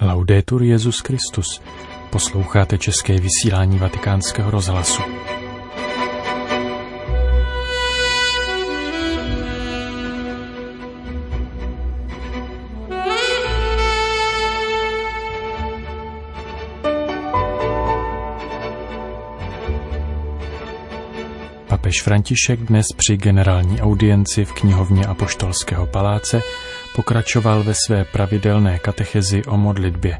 Laudetur Jezus Christus. Posloucháte české vysílání Vatikánského rozhlasu. Papež František dnes při generální audienci v knihovně Apoštolského paláce pokračoval ve své pravidelné katechezi o modlitbě.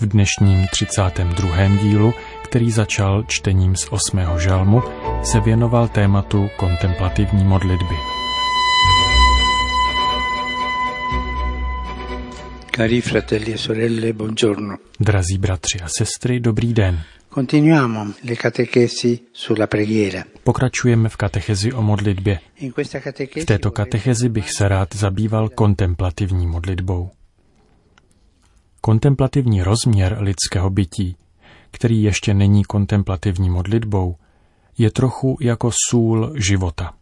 V dnešním 32. dílu, který začal čtením z 8. žalmu, se věnoval tématu kontemplativní modlitby. Cari fratelli e sorelle, buongiorno. Drazí bratři a sestry, dobrý den. Continuiamo le catechesi sulla preghiera. Pokračujeme v katechezi o modlitbě. V této katechezi bych se rád zabýval kontemplativní modlitbou. Kontemplativní rozměr lidského bytí, který ještě není kontemplativní modlitbou, je trochu jako sůl života.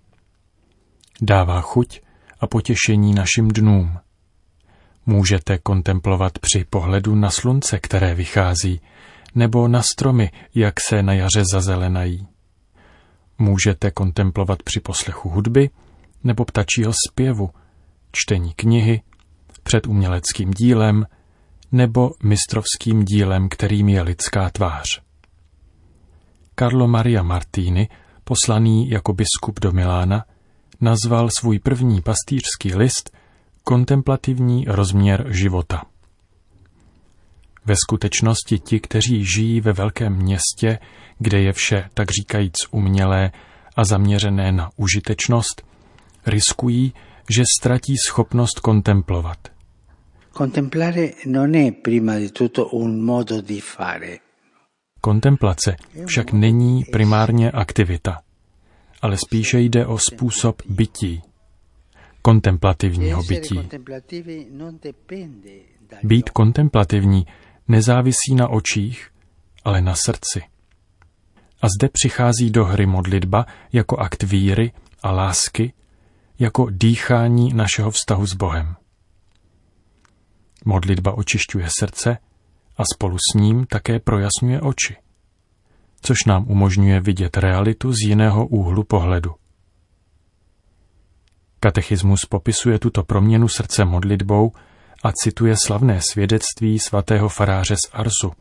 Dává chuť a potěšení našim dnům. Můžete kontemplovat při pohledu na slunce, které vychází, nebo na stromy, jak se na jaře zazelenají. Můžete kontemplovat při poslechu hudby nebo ptačího zpěvu, čtení knihy, před uměleckým dílem nebo mistrovským dílem, kterým je lidská tvář. Carlo Maria Martini, poslaný jako biskup do Milána, nazval svůj první pastýřský list kontemplativní rozměr života. Ve skutečnosti ti, kteří žijí ve velkém městě, kde je vše, tak říkajíc, umělé a zaměřené na užitečnost, riskují, že ztratí schopnost kontemplovat. Contemplare non è prima di tutto un modo di fare. Kontemplace však není primárně aktivita, ale spíše jde o způsob bytí, kontemplativního bytí. Být kontemplativní nezávisí na očích, ale na srdci. A zde přichází do hry modlitba jako akt víry a lásky, jako dýchání našeho vztahu s Bohem. Modlitba očišťuje srdce a spolu s ním také projasňuje oči, což nám umožňuje vidět realitu z jiného úhlu pohledu. Katechismus popisuje tuto proměnu srdce modlitbou a cituje slavné svědectví svatého faráře z Arsu.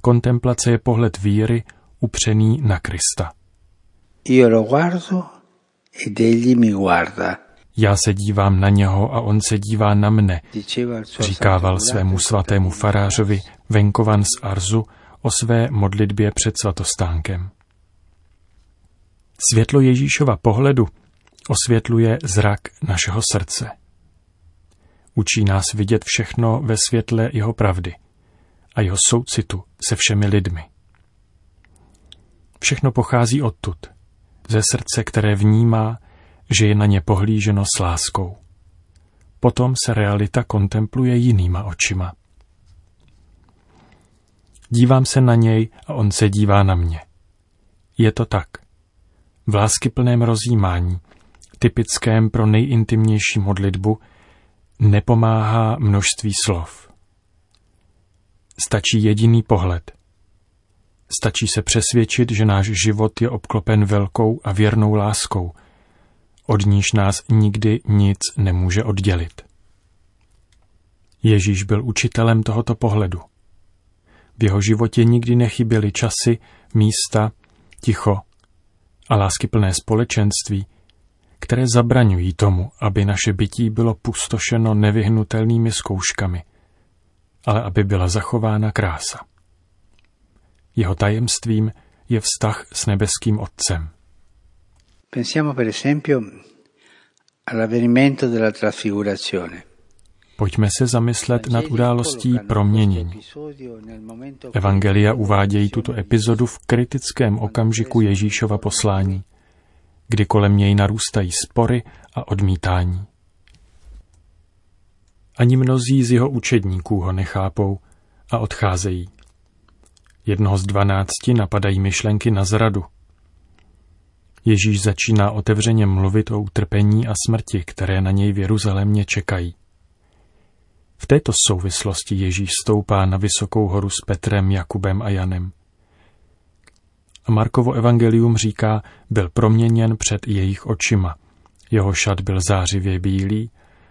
Kontemplace je pohled víry upřený na Krista. Io lo guardo ed egli mi guarda. Já se dívám na něho a on se dívá na mne, říkával svému svatému farářovi venkovan z Arzu o své modlitbě před svatostánkem. Světlo Ježíšova pohledu osvětluje zrak našeho srdce. Učí nás vidět všechno ve světle jeho pravdy a jeho soucitu se všemi lidmi. Všechno pochází odtud, ze srdce, které vnímá, že je na ně pohlíženo s láskou. Potom se realita kontempluje jinýma očima. Dívám se na něj a on se dívá na mě. Je to tak. V láskyplném rozjímání, typickém pro nejintimnější modlitbu, nepomáhá množství slov. Stačí jediný pohled. Stačí se přesvědčit, že náš život je obklopen velkou a věrnou láskou, od níž nás nikdy nic nemůže oddělit. Ježíš byl učitelem tohoto pohledu. V jeho životě nikdy nechyběly časy, místa, ticho a láskyplné společenství, které zabraňují tomu, aby naše bytí bylo pustošeno nevyhnutelnými zkouškami, ale aby byla zachována krása. Jeho tajemstvím je vztah s nebeským Otcem. Pensiamo per esempio all'avvenimento della trasfigurazione. Pojďme se zamyslet nad událostí proměnění. Evangelia uvádějí tuto epizodu v kritickém okamžiku Ježíšova poslání, kdy kolem něj narůstají spory a odmítání. Ani mnozí z jeho učedníků ho nechápou a odcházejí. Jednoho z dvanácti napadají myšlenky na zradu. Ježíš začíná otevřeně mluvit o utrpení a smrti, které na něj v Jeruzalémě čekají. V této souvislosti Ježíš stoupá na vysokou horu s Petrem, Jakubem a Janem. A Markovo evangelium říká, byl proměněn před jejich očima. Jeho šat byl zářivě bílý,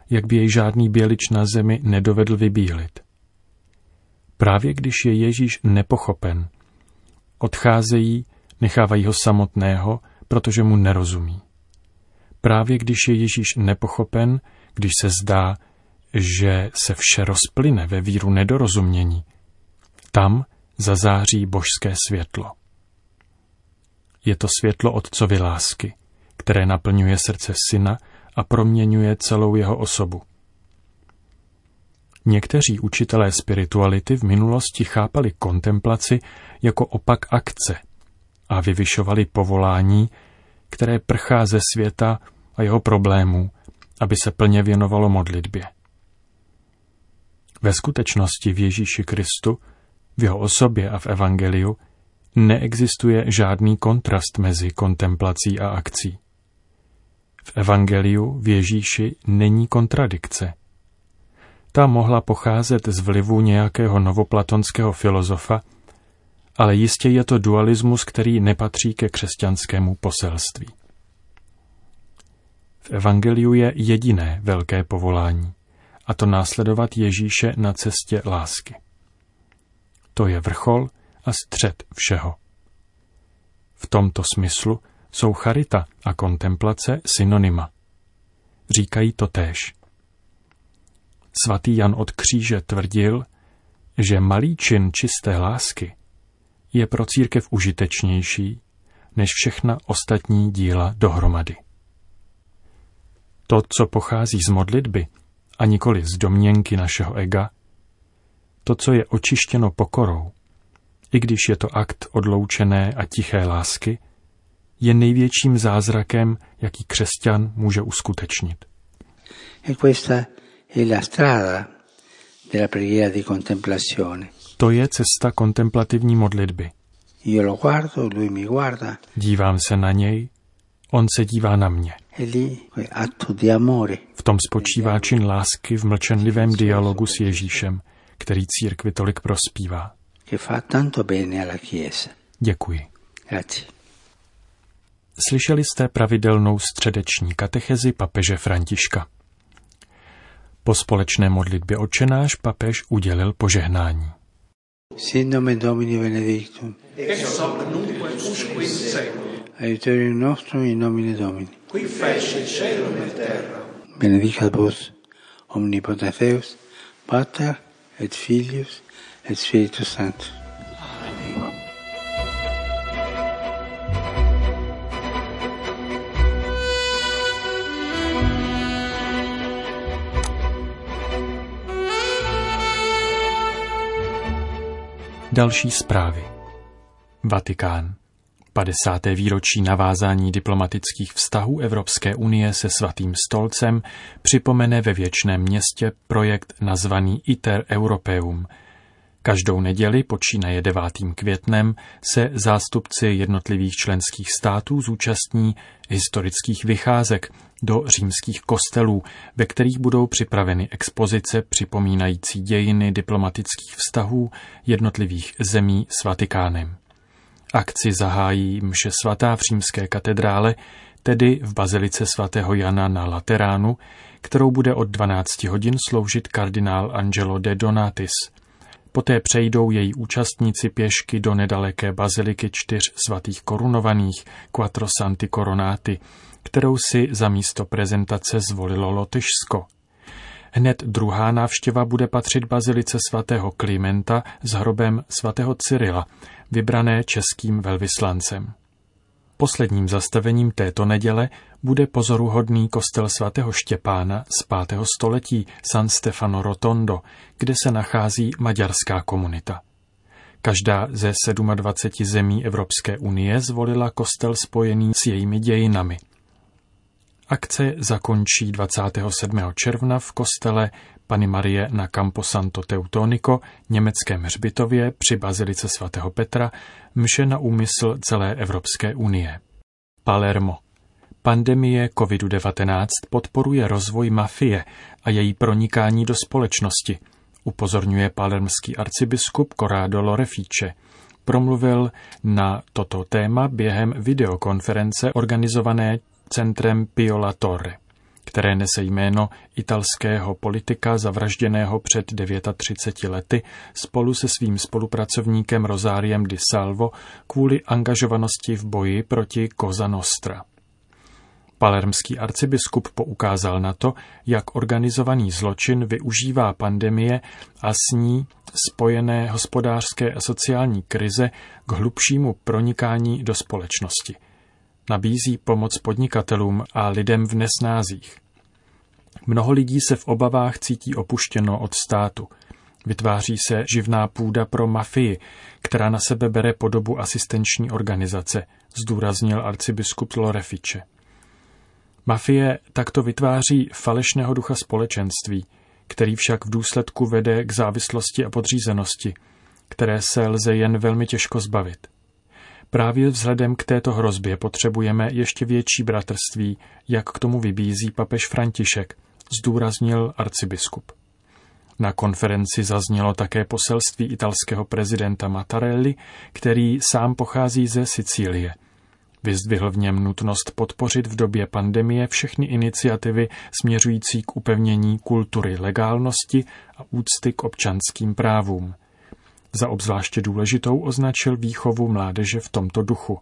jak by jej žádný bělič na zemi nedovedl vybílit. Právě když je Ježíš nepochopen, odcházejí, nechávají ho samotného, protože mu nerozumí. Právě když je Ježíš nepochopen, když se zdá, že se vše rozplyne ve víru nedorozumění, tam zazáří božské světlo. Je to světlo otcovy lásky, které naplňuje srdce syna a proměňuje celou jeho osobu. Někteří učitelé spirituality v minulosti chápali kontemplaci jako opak akce a vyvyšovali povolání, které prchá ze světa a jeho problémů, aby se plně věnovalo modlitbě. Ve skutečnosti v Ježíši Kristu, v jeho osobě a v Evangeliu neexistuje žádný kontrast mezi kontemplací a akcí. V Evangeliu v Ježíši není kontradikce. Ta mohla pocházet z vlivu nějakého novoplatonského filozofa, ale jistě je to dualismus, který nepatří ke křesťanskému poselství. V Evangeliu je jediné velké povolání, a to následovat Ježíše na cestě lásky. To je vrchol a střed všeho. V tomto smyslu jsou charita a kontemplace synonyma. Říkají to též. Svatý Jan od kříže tvrdil, že malý čin čisté lásky je pro církev užitečnější než všechna ostatní díla dohromady. To, co pochází z modlitby a nikoli z domněnky našeho ega, to, co je očištěno pokorou, i když je to akt odloučené a tiché lásky, je největším zázrakem, jaký křesťan může uskutečnit. E. To je cesta kontemplativní modlitby. Dívám se na něj, on se dívá na mě. E. V tom spočívá čin lásky v mlčenlivém dialogu s Ježíšem, který církvi tolik prospívá. Che fa tanto bene alla Chiesa. Děkuji. Grazie. Slyšeli jste pravidelnou středeční katechezi papeže Františka. Po společné modlitbě očenáš papež udělil požehnání. Sin nomen Domini benedictum. ex hoc nunc usque in seculum, Aiuterium nostrum in nomine Domini. qui fece celum et terra. Benedicat vos omnipotens Deus, Pater et Filius et Spiritus Sanctus. Další zprávy. Vatikán. 50. výročí navázání diplomatických vztahů Evropské unie se svatým stolcem připomene ve věčném městě projekt nazvaný ITER Europeum. Každou neděli počínaje 9. květnem se zástupci jednotlivých členských států zúčastní historických vycházek do římských kostelů, ve kterých budou připraveny expozice připomínající dějiny diplomatických vztahů jednotlivých zemí s Vatikánem. Akci zahájí mše svatá v římské katedrále, tedy v bazilice svatého Jana na Lateránu, kterou bude od 12 hodin sloužit kardinál Angelo de Donatis. Poté přejdou její účastníci pěšky do nedaleké baziliky čtyř svatých korunovaných Quattro Santi Coronati, kterou si za místo prezentace zvolilo Lotyšsko. Hned druhá návštěva bude patřit bazilice svatého Klimenta s hrobem svatého Cyrila, vybrané českým velvyslancem. Posledním zastavením této neděle bude pozoruhodný kostel svatého Štěpána z 5. století San Stefano Rotondo, kde se nachází maďarská komunita. Každá ze 27 zemí Evropské unie zvolila kostel spojený s jejími dějinami. Akce zakončí 27. června v kostele Pany Marie na Camposanto Teutonico, německém hřbitově při bazilice svatého Petra, mše na úmysl celé Evropské unie. Palermo. Pandemie COVID-19 podporuje rozvoj mafie a její pronikání do společnosti, upozorňuje palermský arcibiskup Corrado Lorefice. Promluvil na toto téma během videokonference organizované centrem Piola Torre, které nese jméno italského politika zavražděného před 39 lety spolu se svým spolupracovníkem Rosáriem di Salvo kvůli angažovanosti v boji proti Cosa Nostra. Palermský arcibiskup poukázal na to, jak organizovaný zločin využívá pandemie a s ní spojené hospodářské a sociální krize k hlubšímu pronikání do společnosti. Nabízí pomoc podnikatelům a lidem v nesnázích. Mnoho lidí se v obavách cítí opuštěno od státu. Vytváří se živná půda pro mafii, která na sebe bere podobu asistenční organizace, zdůraznil arcibiskup Lorefiče. Mafie takto vytváří falešného ducha společenství, který však v důsledku vede k závislosti a podřízenosti, které se lze jen velmi těžko zbavit. Právě vzhledem k této hrozbě potřebujeme ještě větší bratrství, jak k tomu vybízí papež František, zdůraznil arcibiskup. Na konferenci zaznělo také poselství italského prezidenta Mattarelli, který sám pochází ze Sicílie – Vyzdvihl v něm nutnost podpořit v době pandemie všechny iniciativy směřující k upevnění kultury legálnosti a úcty k občanským právům. Za obzvláště důležitou označil výchovu mládeže v tomto duchu.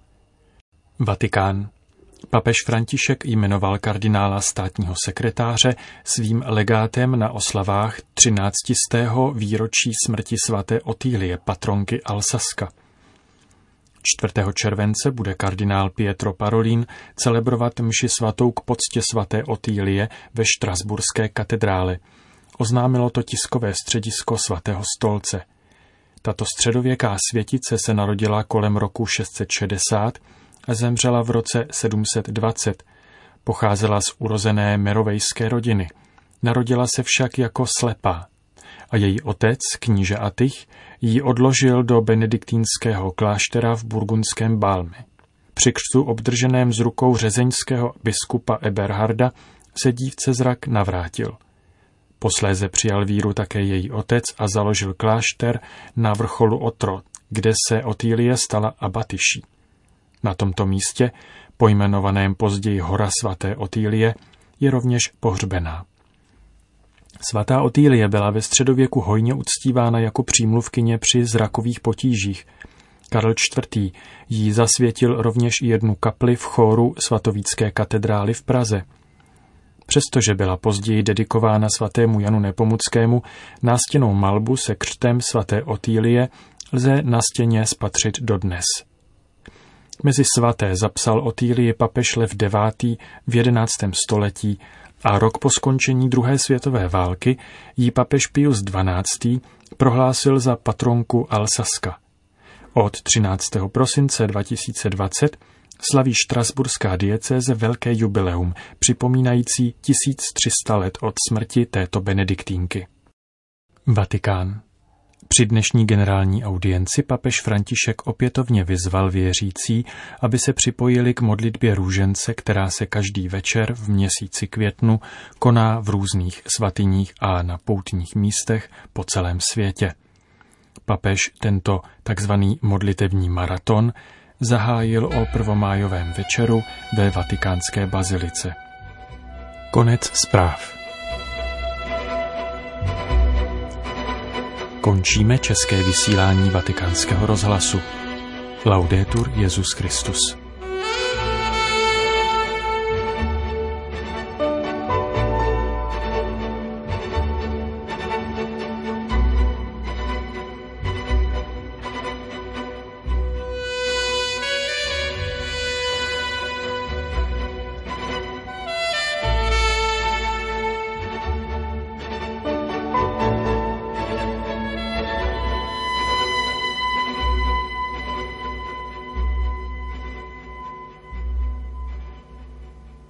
Vatikán. Papež František jmenoval kardinála státního sekretáře svým legátem na oslavách 13. výročí smrti svaté Otýlie, patronky Alsaska. 4. července bude kardinál Pietro Parolin celebrovat mši svatou k poctě svaté Otýlie ve Štrasburské katedrále. Oznámilo to tiskové středisko svatého stolce. Tato středověká světice se narodila kolem roku 660 a zemřela v roce 720. Pocházela z urozené merovejské rodiny. Narodila se však jako slepá a její otec, kníže Atych, ji odložil do benediktínského kláštera v burgundském Balme. Při křtu obdrženém z rukou řezeňského biskupa Eberharda se dívce zrak navrátil. Posléze přijal víru také její otec a založil klášter na vrcholu Otro, kde se Otýlie stala abatyší. Na tomto místě, pojmenovaném později Hora svaté Otýlie, je rovněž pohřbená. Svatá Otýlie byla ve středověku hojně uctívána jako přímluvkyně při zrakových potížích. Karel IV. jí zasvětil rovněž jednu kapli v chóru svatovícké katedrály v Praze. Přestože byla později dedikována svatému Janu Nepomuckému, nástěnou malbu se křtem svaté Otýlie lze na stěně spatřit dodnes. Mezi svaté zapsal Otýlie papež Lev IX. v 11. století a rok po skončení druhé světové války jí papež Pius XII. prohlásil za patronku Alsaska. Od 13. prosince 2020 slaví Štrasburská diecéze velké jubileum, připomínající 1300 let od smrti této benediktínky. Vatikán. Při dnešní generální audienci papež František opětovně vyzval věřící, aby se připojili k modlitbě růžence, která se každý večer v měsíci květnu koná v různých svatyních a na poutních místech po celém světě. Papež tento takzvaný modlitevní maraton zahájil o prvomájovém večeru ve vatikánské bazilice. Konec zpráv. Končíme české vysílání vatikánského rozhlasu. Laudetur Jezus Christus.